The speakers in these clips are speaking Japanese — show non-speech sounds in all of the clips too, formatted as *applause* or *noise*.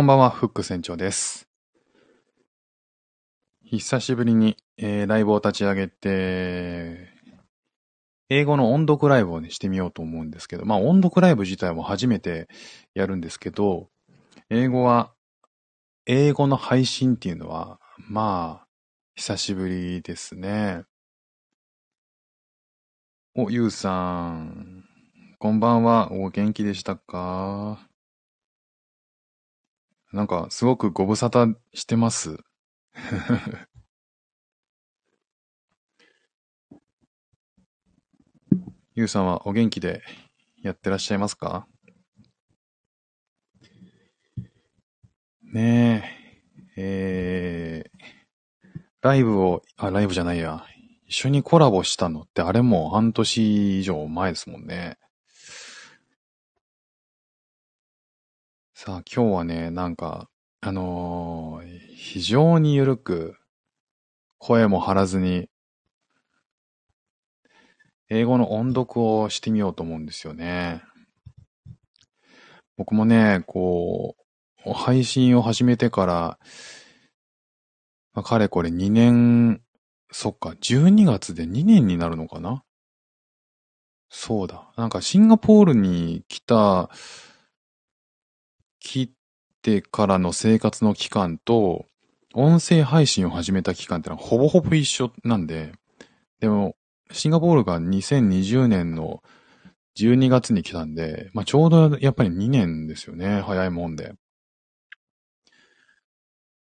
こんばんは、フック船長です。久しぶりに、えーライブを立ち上げて、英語の音読ライブをね、してみようと思うんですけど、まあ音読ライブ自体も初めてやるんですけど、英語は、英語の配信っていうのは、まあ、久しぶりですね。お、ゆうさん。こんばんは。お元気でしたか？なんか、すごくご無沙汰してます。*laughs* ゆうさんはお元気でやってらっしゃいますか？ねえ、えー、ライブを、あ、ライブじゃないや。一緒にコラボしたのってあれもう半年以上前ですもんね。さあ、今日はね、なんか、あのー非常にゆるく、声も張らずに、英語の音読をしてみようと思うんですよね。僕もね、こう、配信を始めてから、まあ、かれこれ2年、そっか、12月で2年になるのかな？そうだ。なんかシンガポールに来た、来てからの生活の期間と、音声配信を始めた期間ってのはほぼほぼ一緒なんで、でも、シンガポールが2020年の12月に来たんで、まあちょうどやっぱり2年ですよね。早いもんで。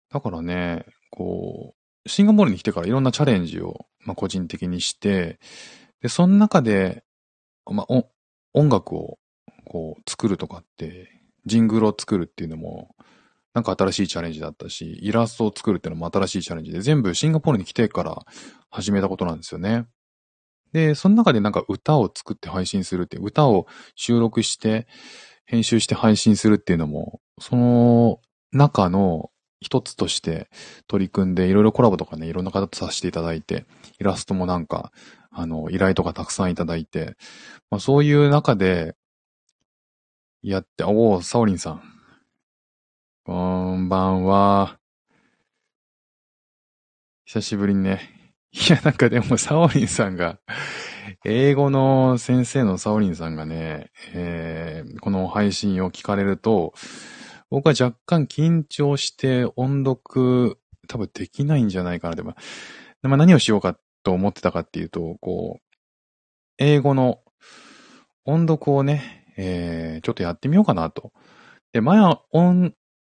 だからね、こう、シンガポールに来てからいろんなチャレンジを、まあ個人的にして、で、その中で、まあ音楽をこう作るとかって、ジングルを作るっていうのも、なんか新しいチャレンジだったし、イラストを作るっていうのも新しいチャレンジで、全部シンガポールに来てから始めたことなんですよね。で、その中でなんか歌を作って配信するっていう、歌を収録して、編集して配信するっていうのも、その中の一つとして取り組んで、いろいろコラボとかね、いろんな方とさせていただいて、イラストもなんか、あの、依頼とかたくさんいただいて、まあそういう中で、やって、おお、サオリンさん。こんばんは。久しぶりにね。いや、なんかでも、サオリンさんが、英語の先生のサオリンさんがね、えーこの配信を聞かれると、僕は若干緊張して音読多分できないんじゃないかなでも、でまあ、何をしようかと思ってたかっていうと、こう、英語の音読をね、えーちょっとやってみようかなと。で、前は、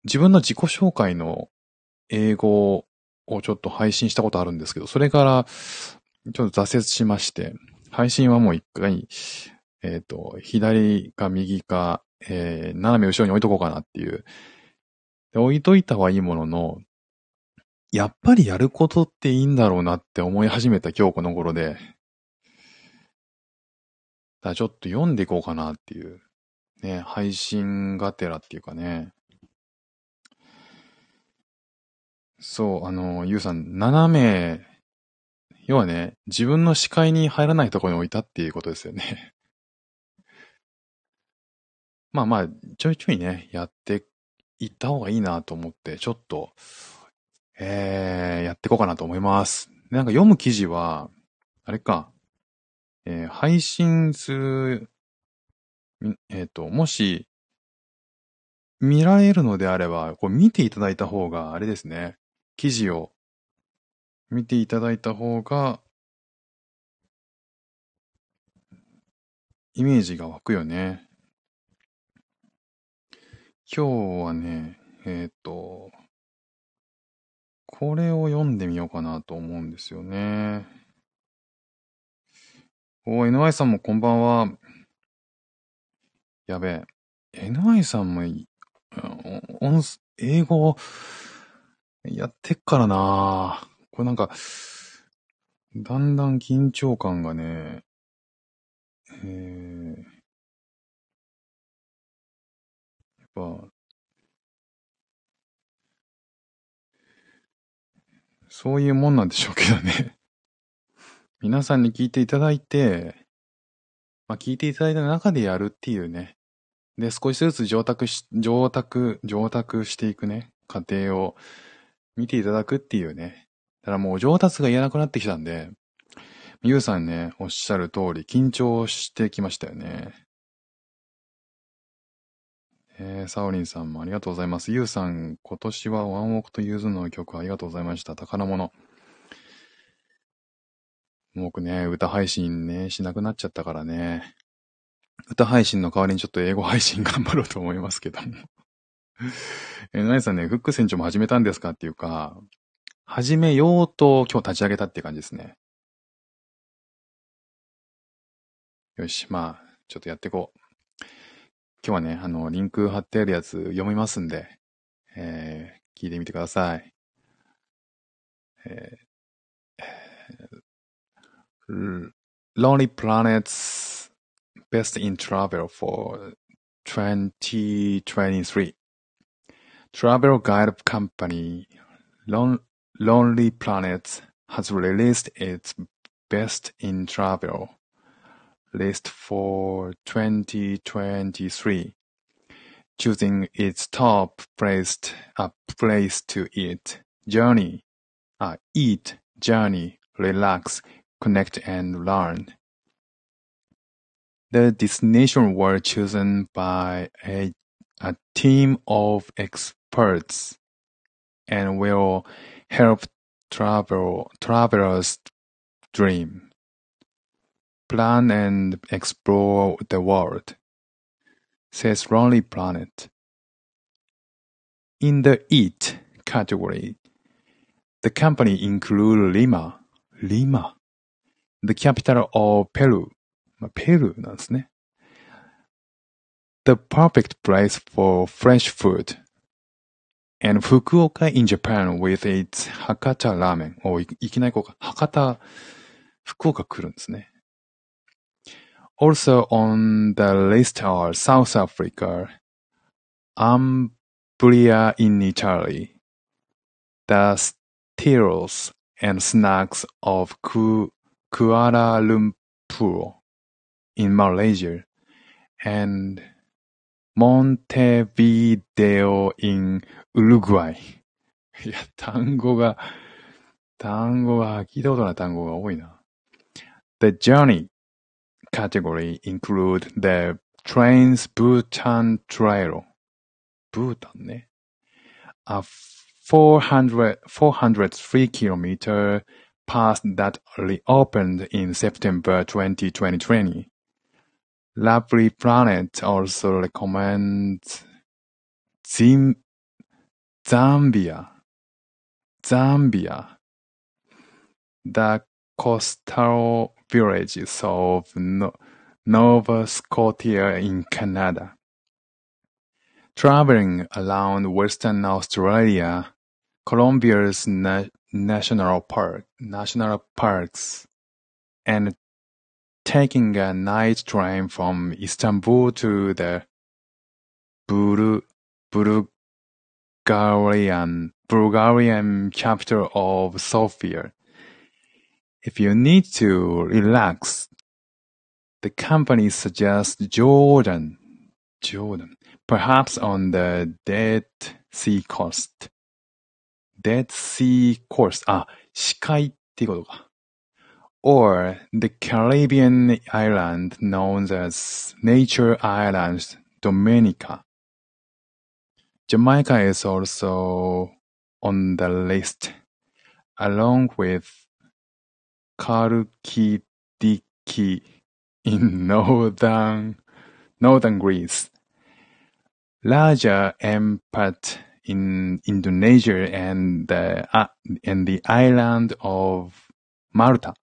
自分の自己紹介の英語をちょっと配信したことあるんですけど、それからちょっと挫折しまして、配信はもう一回、えっ、と、左か右か、えー斜め後ろに置いとこうかなっていう。で置いといたはいいものの、やっぱりやることっていいんだろうなって思い始めた今日この頃で、だちょっと読んでいこうかなっていう、ね、配信がてらっていうかね。そう、あの、ゆうさん、斜め、要はね、自分の視界に入らないところに置いたっていうことですよね。*laughs* まあまあ、ちょいちょいね、やっていった方がいいなと思って、ちょっと、えー、やっていこうかなと思います。なんか読む記事は、あれか、えー配信する、えっ、と、もし、見られるのであれば、こう見ていただいた方が、あれですね、記事を見ていただいた方が、イメージが湧くよね。今日はね、えっ、と、これを読んでみようかなと思うんですよね。おー、NY さんもこんばんは。やべえ。NY さんもい、お音英語やってっからなこれなんか、だんだん緊張感がね、えー、やっぱ、そういうもんなんでしょうけどね。皆さんに聞いていただいて、まあ、聞いていただいた中でやるっていうね、で、少しずつ上達し、上達、上達していくね、過程を見ていただくっていうね。だからもう上達が言えなくなってきたんで、ゆうさんね、おっしゃる通り、緊張してきましたよね。えー、サオリンさんもありがとうございます。ゆうさん、今年はワンオクとユーズの曲ありがとうございました。宝物。僕ね、歌配信ね、しなくなっちゃったからね。歌配信の代わりにちょっと英語配信頑張ろうと思いますけども。*laughs* え、なにさんね、フック船長も始めたんですかっていうか、始めようと今日立ち上げたって感じですね。よし、まあ、ちょっとやっていこう。今日はね、あの、リンク貼ってあるやつ読みますんで、えー、聞いてみてください。えー、Lonely Planets Best in Travel for 2023 Travel Guide Company Lon Lonely Planets has released its Best in Travel list for 2023, choosing its top placed a place to eat, journey, uh, eat, journey, relax, connect and learn. The destination were chosen by a, a team of experts and will help travel travelers dream plan and explore the world, says Lonely Planet. In the Eat category, the company includes Lima, Lima, the capital of Peru, ペルーなんですね。The perfect place for fresh food. And Fukuoka in Japan with its Hakata ramen. おい、いきなりこうか。博多、福岡来るんですね。Also on the list are South Africa, Umbria in Italy, the stills and snacks of Kuala Lumpur in Malaysia, and Montevideo in Uruguay. *laughs* いや、単語が、単語が、聞いたことない単語が多いな。The journey category include the Trans Bhutan Trail. Bhutan ね。A 400, 403 kilometer path that reopened in September 2020. Lovely Planet also recommends Zim, Zambia. Zambia. The coastal villages of no Nova Scotia in Canada. Traveling around Western Australia, Columbia's na national park, national parks, and taking a night train from Istanbul to the Bul Bulgarian, Bulgarian capital of Sofia if you need to relax, the company suggests Jordan, Jordan, perhaps on the Dead Sea Coast. Dead Sea Coast, あ、死海っていうことか。or the Caribbean island known as Nature Island, Dominica. Jamaica is also on the list, along with Chalkidiki in *laughs* northern, northern Greece. Larger impact in Indonesia and the, uh, and the island of Malta.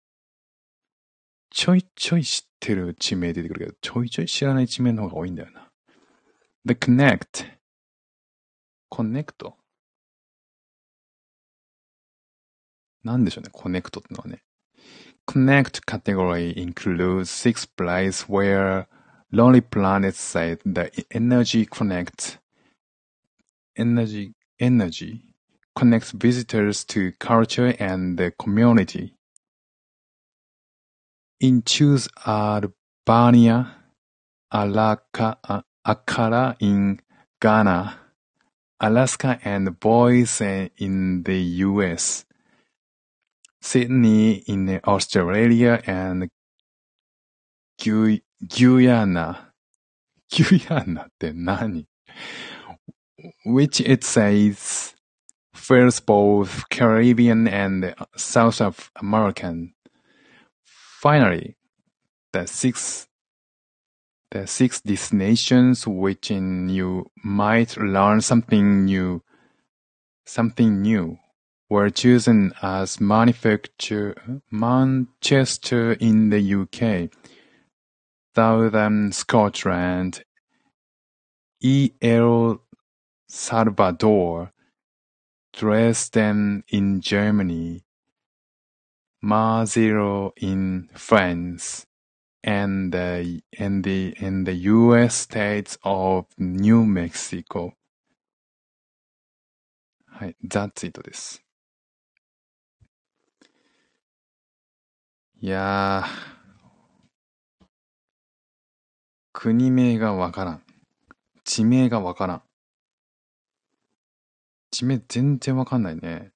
ちょいちょい知ってる地名出てくるけど、ちょいちょい知らない地名の方が多いんだよな。The Connect. Connect? なんでしょうね、コネクトってのはね。Connect category includes six places where Lonely Planet said the energy connect energy energy connects visitors to culture and the community. In choose Albania, Alaka, Accra in Ghana, Alaska and Boise in the US, Sydney in Australia and Gu Guyana. Guyana *laughs* って何 ?which it says fills both Caribbean and South American. Finally, the six the six destinations which in you might learn something new something new were chosen as Manchester in the UK, Southern Scotland, El Salvador, Dresden in Germany, Marzillo in France, and the, and the, and the US states of New Mexico. はい、ザ・ツイートです。いやー、国名がわからん。地名がわからん。地名全然わかんないね。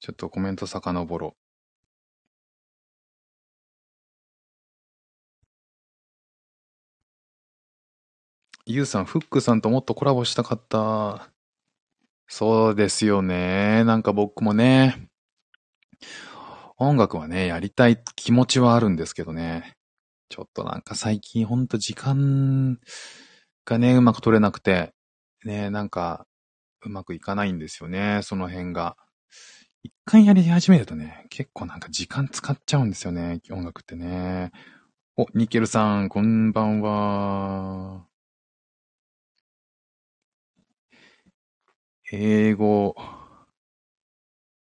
ちょっとコメント遡ろう。ゆうさん、フックさんともっとコラボしたかった。そうですよね。なんか僕もね、音楽はね、やりたい気持ちはあるんですけどね。ちょっとなんか最近ほんと時間がね、うまく取れなくて、ね、なんか、うまくいかないんですよね、その辺が。一回やり始めるとね、結構なんか時間使っちゃうんですよね、音楽ってね。お、ニケルさん、こんばんは。英語、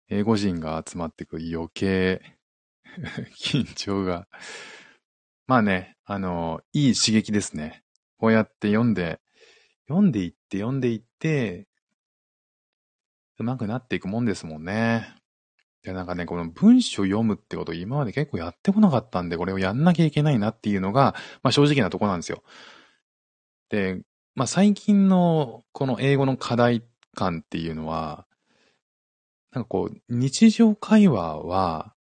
英語人が集まってくる余計 *laughs* 緊張が。まあね、あの、いい刺激ですね。こうやって読んで、読んでいって読んでいって、うまくなっていくもんですもんね。で、なんかね、この文章読むってこと今まで結構やってこなかったんで、これをやんなきゃいけないなっていうのが、まあ正直なとこなんですよ。で、まあ最近のこの英語の課題感っていうのは、なんかこう、日常会話は、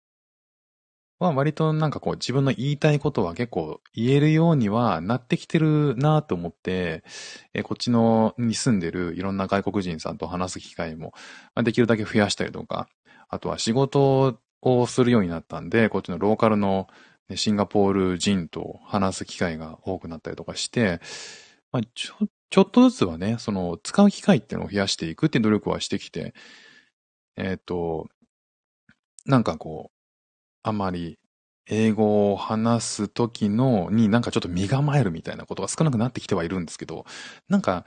まあ割となんかこう自分の言いたいことは結構言えるようにはなってきてるなと思って、えこっちのに住んでるいろんな外国人さんと話す機会も、できるだけ増やしたりとか、あとは仕事をするようになったんで、こっちのローカルのシンガポール人と話す機会が多くなったりとかして、まあちょ、ちょっとずつはね、その使う機会っていうのを増やしていくっていう努力はしてきて、えっ、と、なんかこう、あまり英語を話すときの、になんかちょっと身構えるみたいなことが少なくなってきてはいるんですけど、なんか、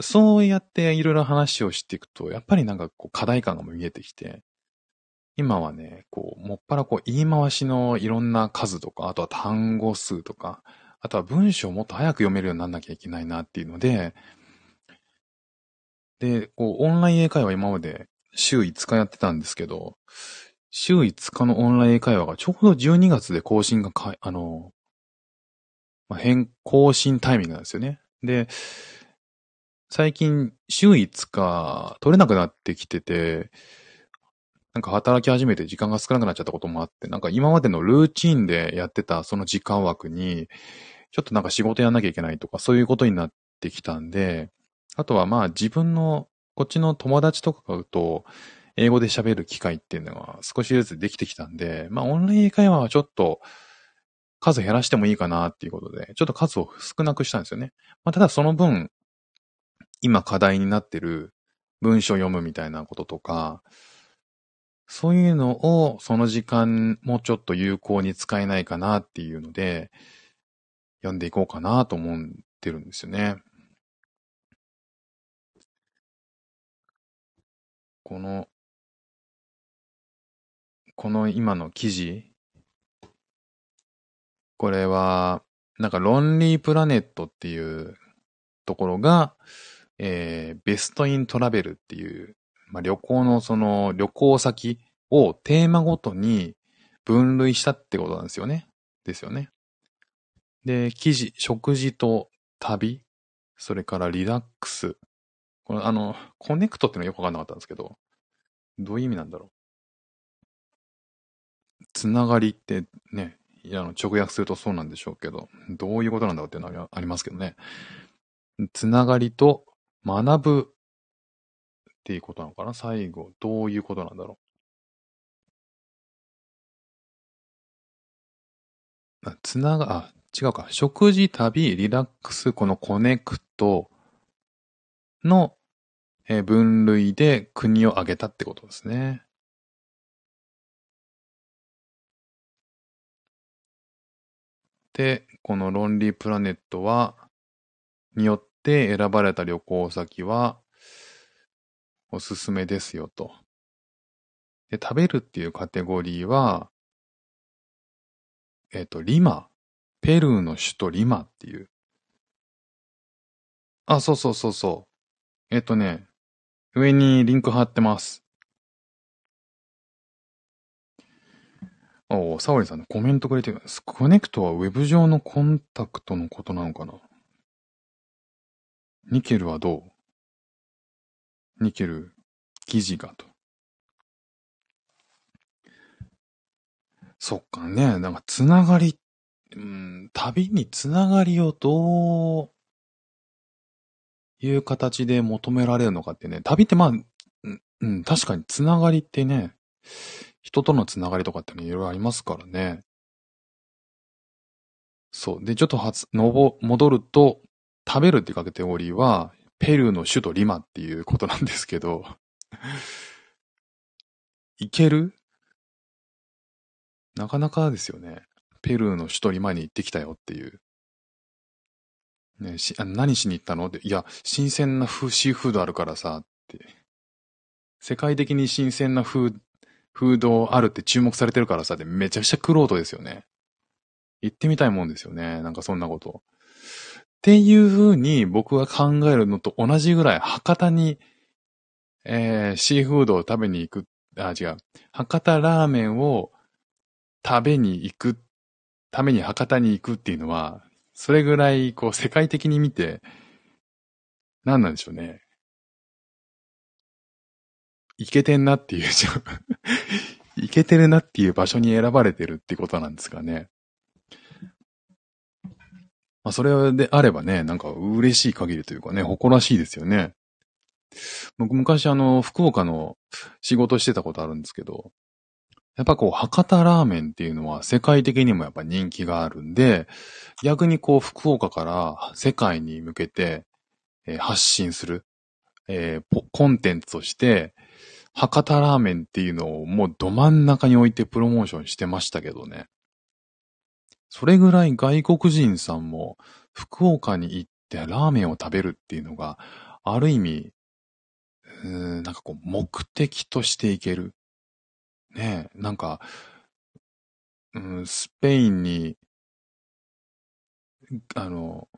そうやっていろいろ話をしていくと、やっぱりなんかこう課題感が見えてきて、今はね、こう、もっぱらこう言い回しのいろんな数とか、あとは単語数とか、あとは文章をもっと早く読めるようにならなきゃいけないなっていうので、で、こう、オンライン英会話今まで週5日やってたんですけど、週5日のオンライン会話がちょうど12月で更新がか、あの、まあ、変、更新タイミングなんですよね。で、最近週5日取れなくなってきてて、なんか働き始めて時間が少なくなっちゃったこともあって、なんか今までのルーチンでやってたその時間枠に、ちょっとなんか仕事やんなきゃいけないとか、そういうことになってきたんで、あとはまあ自分の、こっちの友達とかと英語で喋る機会っていうのが少しずつできてきたんで、まあオンライン会話はちょっと数減らしてもいいかなっていうことで、ちょっと数を少なくしたんですよね。まあただその分、今課題になってる文章を読むみたいなこととか、そういうのをその時間もちょっと有効に使えないかなっていうので、読んでいこうかなと思ってるんですよね。この、この今の記事、これは、なんかロンリープラネットっていうところが、えー、ベストイントラベルっていう、まあ、旅行のその旅行先をテーマごとに分類したってことなんですよね。ですよね。で、記事、食事と旅、それからリラックス。この、あの、コネクトってのはよくわかんなかったんですけど、どういう意味なんだろう。つながりってね、いや、の、直訳するとそうなんでしょうけど、どういうことなんだろうっていうのはありますけどね。つながりと学ぶっていうことなのかな？最後、どういうことなんだろう？つなが、あ、違うか。食事、旅、リラックス、このコネクトの、分類で国を挙げたってことですね。このロンリープラネットは、によって選ばれた旅行先は、おすすめですよと。で、食べるっていうカテゴリーは、えっ、と、リマ。ペルーの首都リマっていう。あ、そうそうそうそう。えっ、とね、上にリンク貼ってます。おサオリさんのコメントくれてる。コネクトはウェブ上のコンタクトのことなのかな？ニケルはどう？ニケル、記事がと。そっかね、なんかつながり、うん、旅につながりをどういう形で求められるのかってね、旅ってまあ、うん、確かにつながりってね、人とのつながりとかってのいろいろありますからね。そう。で、ちょっとはつ、のぼ、戻ると、食べるってカテゴリーは、ペルーの首都リマっていうことなんですけど、*laughs* いける？なかなかですよね。ペルーの首都リマに行ってきたよっていう。ねしあ何しに行ったの？って、いや、新鮮なフシーフードあるからさ、って。世界的に新鮮なフーフードあるって注目されてるからさ、でめちゃくちゃクロートですよね。行ってみたいもんですよね。なんかそんなこと。っていう風に僕が考えるのと同じぐらい博多に、えー、シーフードを食べに行く、あ、違う。博多ラーメンを食べに行くために博多に行くっていうのは、それぐらい、こう、世界的に見て、何なんでしょうね。いけてんなっていう、い *laughs* けてるなっていう場所に選ばれてるってことなんですかね。まあ、それであればね、なんか嬉しい限りというかね、誇らしいですよね。僕昔あの、福岡の仕事してたことあるんですけど、やっぱこう、博多ラーメンっていうのは世界的にもやっぱ人気があるんで、逆にこう、福岡から世界に向けて、えー、発信する、えー、コンテンツとして、博多ラーメンっていうのをもうど真ん中に置いてプロモーションしてましたけどね。それぐらい外国人さんも福岡に行ってラーメンを食べるっていうのが、ある意味、うーん、なんかこう、目的としていける。ねえ、なんか、うん、スペインに、あの、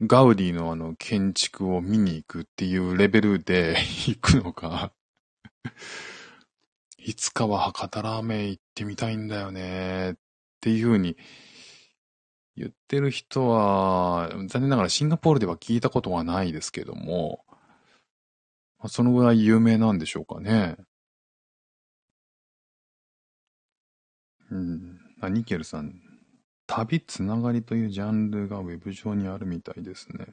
ガウディのあの建築を見に行くっていうレベルで行くのか *laughs* いつかは博多ラーメン行ってみたいんだよねっていうふうに言ってる人は、残念ながらシンガポールでは聞いたことはないですけども、そのぐらい有名なんでしょうかね。うん。あ、ニケルさん。旅つながりというジャンルがウェブ上にあるみたいですね。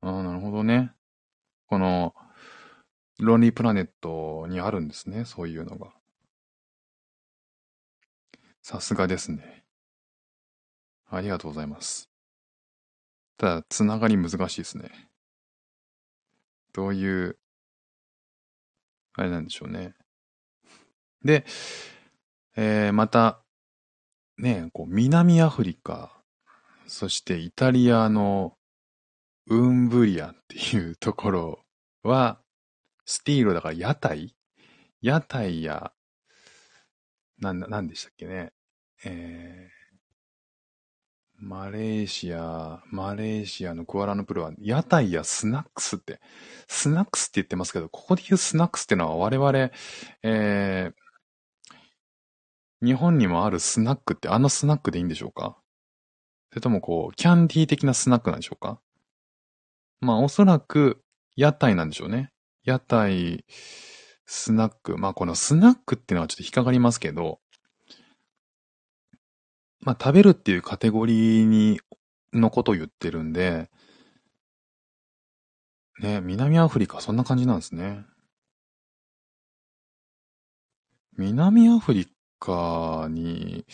ああ、なるほどね。この、ロンリープラネットにあるんですね。そういうのが。さすがですね。ありがとうございます。ただ、つながり難しいですね。どういう、あれなんでしょうね。で、えー、また、ね、こう、南アフリカ、そしてイタリアのウンブリアっていうところは、スティールだから屋台？屋台や、な、なんでしたっけね？えー、マレーシア、マレーシアのクアラルンプルは、屋台やスナックスって、スナックスって言ってますけど、ここで言うスナックスってのは我々、えー、日本にもあるスナックってあのスナックでいいんでしょうか？それともこう、キャンディー的なスナックなんでしょうか？まあおそらく屋台なんでしょうね。屋台、スナック。まあこのスナックっていうのはちょっと引っかかりますけど、まあ食べるっていうカテゴリーに、のことを言ってるんで、ね、南アフリカそんな感じなんですね。南アフリカに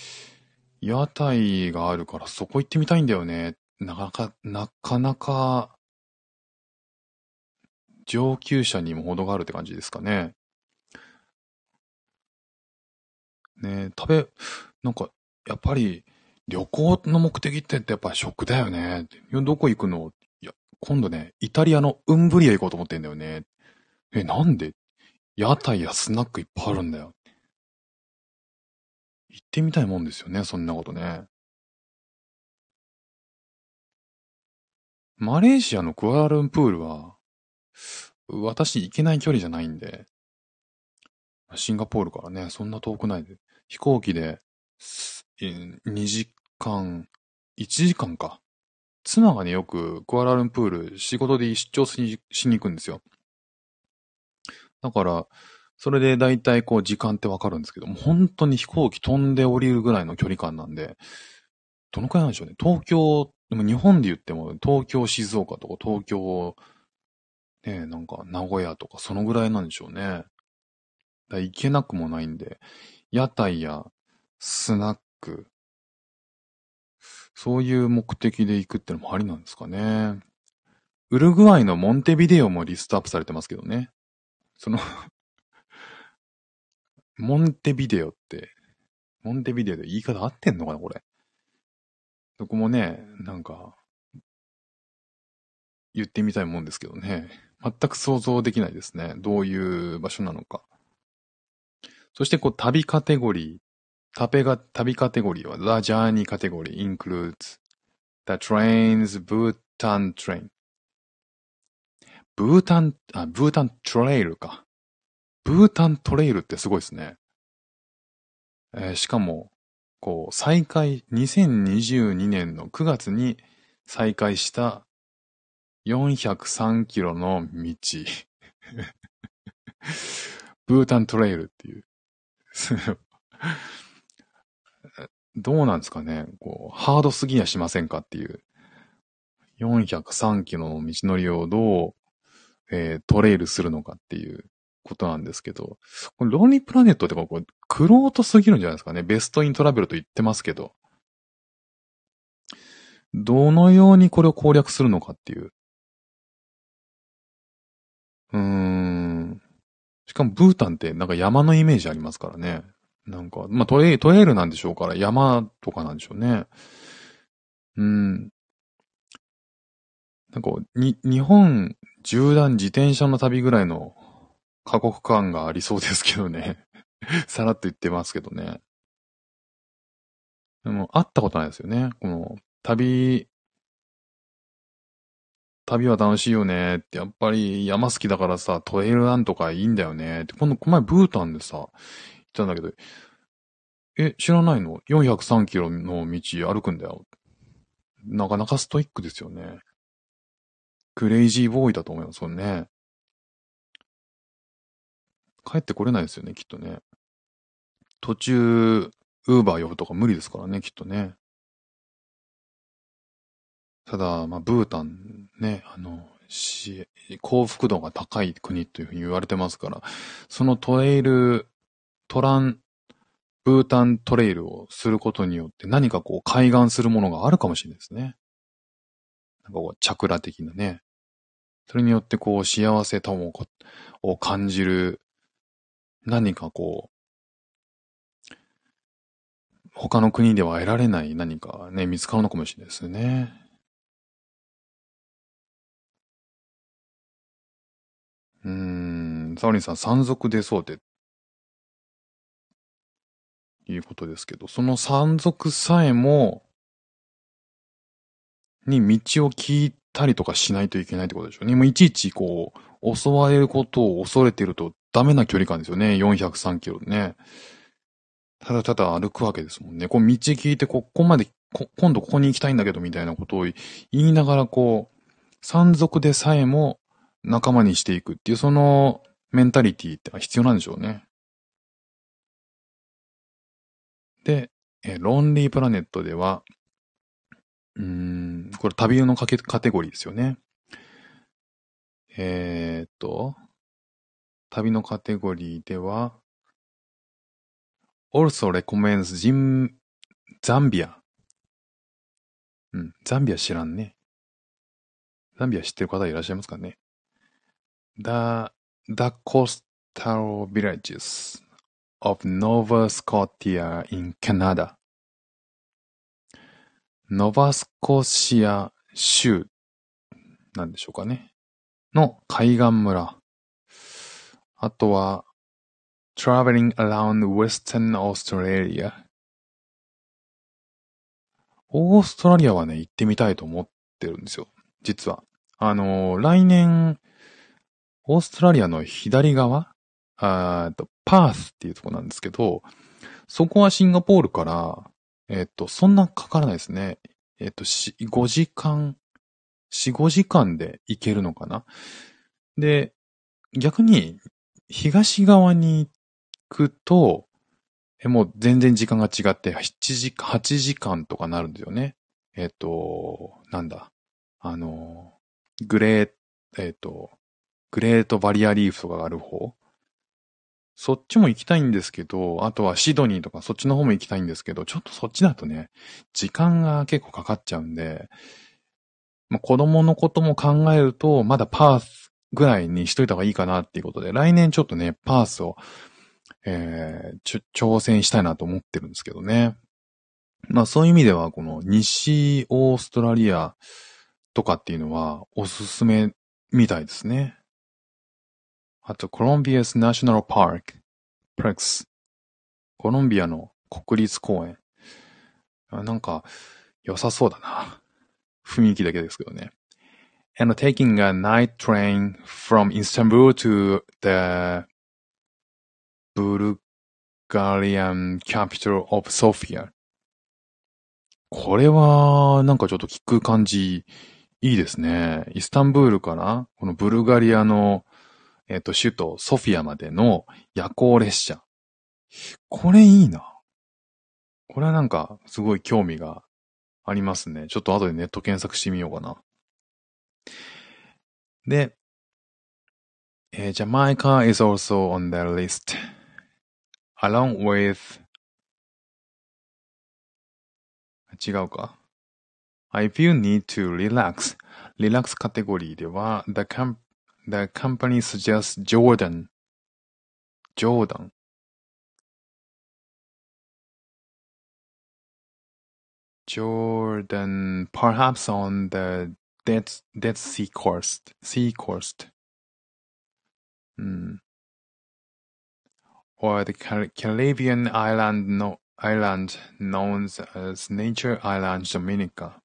屋台があるからそこ行ってみたいんだよね。なかなか、なかなか上級者にも程があるって感じですかね。ね食べ、なんか、やっぱり旅行の目的ってやっぱ食だよね。どこ行くの？いや、今度ね、イタリアのウンブリア行こうと思ってんだよね。え、なんで？屋台やスナックいっぱいあるんだよ。行ってみたいもんですよね、そんなことね。マレーシアのクアラルンプールは、私行けない距離じゃないんで、シンガポールからね、そんな遠くないで、飛行機で、2時間、1時間か。妻がね、よくクアラルンプール仕事で出張しに行くんですよ。だから、それで大体こう時間ってわかるんですけども、本当に飛行機飛んで降りるぐらいの距離感なんで、どのくらいなんでしょうね。東京、でも日本で言っても東京、静岡とか東京、ねなんか名古屋とかそのぐらいなんでしょうね。だ行けなくもないんで、屋台やスナック、そういう目的で行くってのもありなんですかね。ウルグアイのモンテビデオもリストアップされてますけどね。その *laughs* モンテビデオって、モンテビデオで言い方合ってんのかなこれ。そこもね、なんか、言ってみたいもんですけどね。全く想像できないですね。どういう場所なのか。そして、こう、旅カテゴリー。旅が、旅カテゴリーは、The Journey カテゴリー includes the trains Bhutan train. ブータン、あ、ブータントレイルか。ブータントレイルってすごいですね。えー、しかも、こう、再開、2022年の9月に再開した403キロの道。ブータントレイルっていう。*laughs* どうなんですかねこう、ハードすぎやしませんかっていう。403キロの道のりをどう、えー、トレイルするのかっていうことなんですけど、これロンリープラネットってこう、クロートすぎるんじゃないですかね。ベストイントラベルと言ってますけど。どのようにこれを攻略するのかっていう。うーん。しかもブータンってなんか山のイメージありますからね。なんか、まあトレトレイルなんでしょうから山とかなんでしょうね。うん。なんか、に、日本縦断自転車の旅ぐらいの過酷感がありそうですけどね。*laughs* さらっと言ってますけどね。でも、会ったことないですよね。この、旅、旅は楽しいよねって、やっぱり山好きだからさ、トレイルランとかいいんだよねって、この、前ブータンでさ、行ったんだけど、え、知らないの ?403 キロの道歩くんだよ。なかなかストイックですよね。クレイジーボーイだと思いますよね。帰ってこれないですよね、きっとね。途中、ウーバー呼ぶとか無理ですからね、きっとね。ただ、まあ、ブータンね、あの、幸福度が高い国というふうに言われてますから、そのトレイル、トラン、ブータントレイルをすることによって何かこう海岸するものがあるかもしれないですね。なんかこう、チャクラ的なね。それによってこう幸せともを感じる何かこう、他の国では得られない何かね、見つかるのかもしれないですね。うーん、サオリンさん、山賊出そうで、いうことですけど、その山賊さえも、に道を聞いたりとかしないといけないってことでしょうね。もういちいちこう、襲われることを恐れてるとダメな距離感ですよね。403キロね。ただただ歩くわけですもんね。こう道聞いてここまで今度ここに行きたいんだけどみたいなことを言いながらこう、山賊でさえも仲間にしていくっていうそのメンタリティって必要なんでしょうね。で、えロンリープラネットでは、うん、これ旅のカテゴリーですよね。えー、っと、旅のカテゴリーでは、also recommends ジン、ザンビア。うん、ザンビア知らんね。ザンビア知ってる方いらっしゃいますかね ?The, the coastal villages of Nova Scotia in Canada ノバスコシア州なんでしょうかね。の海岸村。あとは、traveling around Western Australia オーストラリアはね、行ってみたいと思ってるんですよ。実は。あのー、来年、オーストラリアの左側？あと、パースっていうとこなんですけど、そこはシンガポールから、えっ、と、そんなかからないですね。えっ、と、5時間、4、5時間で行けるのかな？で、逆に、東側に行くと、もう全然時間が違って、7時、8時間とかなるんですよね。えっ、と、なんだ？あの、グレー、えっ、と、グレートバリアリーフとかがある方？そっちも行きたいんですけど、あとはシドニーとかそっちの方も行きたいんですけど、ちょっとそっちだとね、時間が結構かかっちゃうんで、まあ、子供のことも考えると、まだパースぐらいにしといた方がいいかなっていうことで、来年ちょっとね、パースを、えー、挑戦したいなと思ってるんですけどね。まあそういう意味では、この西オーストラリアとかっていうのはおすすめみたいですね。あと、コロンビアスナショナルパーク、プレックス。コロンビアの国立公園。なんか、良さそうだな。雰囲気だけですけどね。And taking a night train from Istanbul to the Bulgarian capital of Sofia. これは、なんかちょっと聞く感じ、いいですね。イスタンブールから、このブルガリアのえっ、ー、と、首都ソフィアまでの夜行列車。これいいな。これはなんか、すごい興味がありますね。ちょっと後でネット検索してみようかな。で、えー、ジャマイカ is also on the list. along with 違うか ?If you need to relax, リラックスカテゴリーでは、the, camp The company suggests Jordan. Jordan. Jordan, perhaps on the Dead, Dead Sea coast. Sea coast. Hmm. Or the Caribbean island, no, island known as Nature Island Dominica.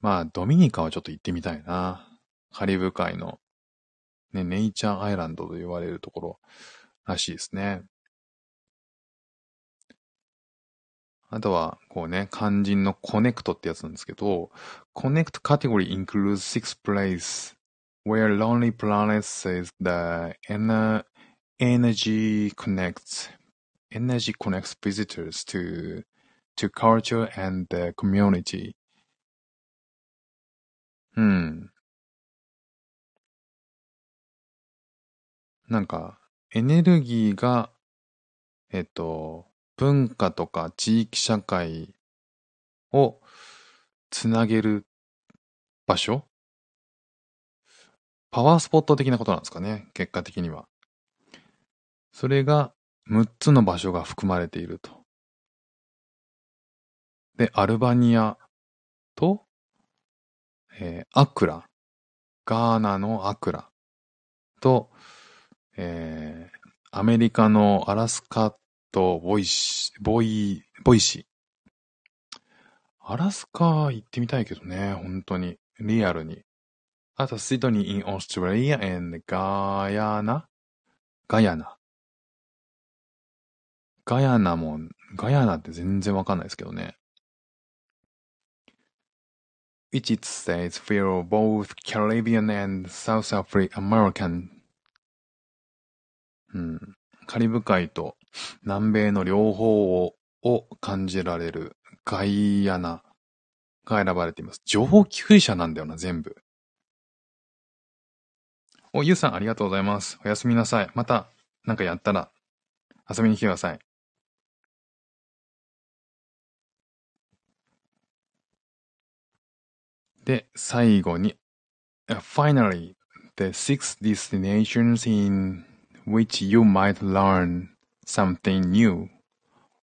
まあ、ドミニカはちょっと行ってみたいな。 カリブ海の、ね、ネイチャーアイランドと言われるところらしいですね。あとは、こうね、肝心のコネクトってやつなんですけど、コネクトカテゴリー includes six place where Lonely Planet says the energy connects, energy connects visitors to, to culture and the community. うん。なんか、エネルギーが、えっと、文化とか地域社会をつなげる場所？パワースポット的なことなんですかね、結果的には。それが6つの場所が含まれていると。で、アルバニアと、えー、アクラ、ガーナのアクラと、えー、アメリカのアラスカとボイシ、ボイ、ボイシ。アラスカ行ってみたいけどね、本当に。リアルに。あと、シドニー in Australia and ガヤナガヤナ。ガヤナも、ガヤナって全然わかんないですけどね。which it says feel both Caribbean and South American うん、カリブ海と南米の両方をを感じられるガイアナが選ばれています。上級者なんだよな、全部。お、ゆうさんありがとうございます。おやすみなさい。また、なんかやったら、遊びに来てください。で、最後に、finally, the six destinations in which you might learn something new.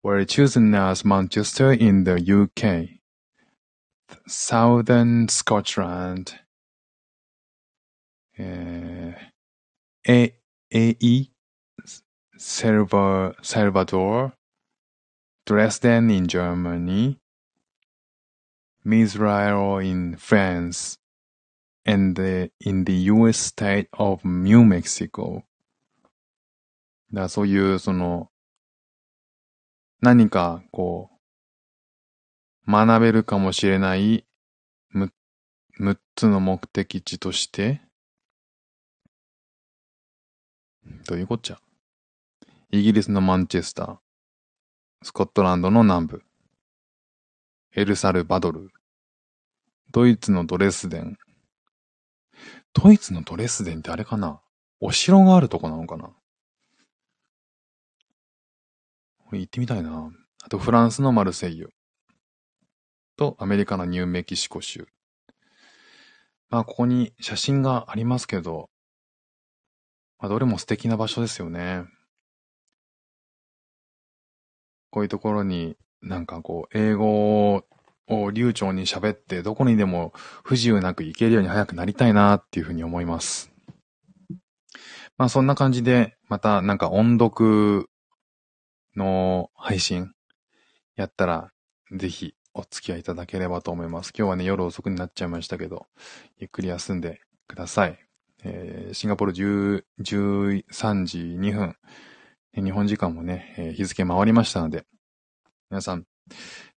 Were chosen as Manchester in the UK, Southern Scotland, uh, A AE, Salva, Salvador, Dresden in Germany, Israel in France, and the, in the US state of New Mexico. だからそういう、その、何か、こう、学べるかもしれない6つの目的地として、どういうこっちゃ？イギリスのマンチェスター、スコットランドの南部、エルサルバドル、ドイツのドレスデン。ドイツのドレスデンってあれかな？お城があるとこなのかな？これ行ってみたいな。あとフランスのマルセイユ。とアメリカのニューメキシコ州。まあここに写真がありますけど、まあどれも素敵な場所ですよね。こういうところになんかこう英語を流暢に喋ってどこにでも不自由なく行けるように早くなりたいなっていうふうに思います。まあそんな感じでまたなんか音読の配信やったら、ぜひお付き合いいただければと思います。今日はね、夜遅くになっちゃいましたけど、ゆっくり休んでください。えー、シンガポール10 13時2分、日本時間もね、えー、日付回りましたので、皆さん、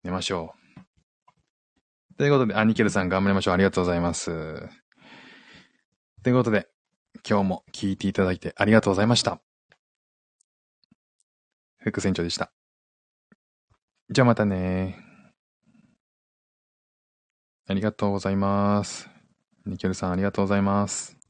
寝ましょう。ということで、アニケルさん頑張りましょう。ありがとうございます。ということで、今日も聞いていただいてありがとうございました。副船長でした。じゃあまたね。ありがとうございます。ニケルさんありがとうございます。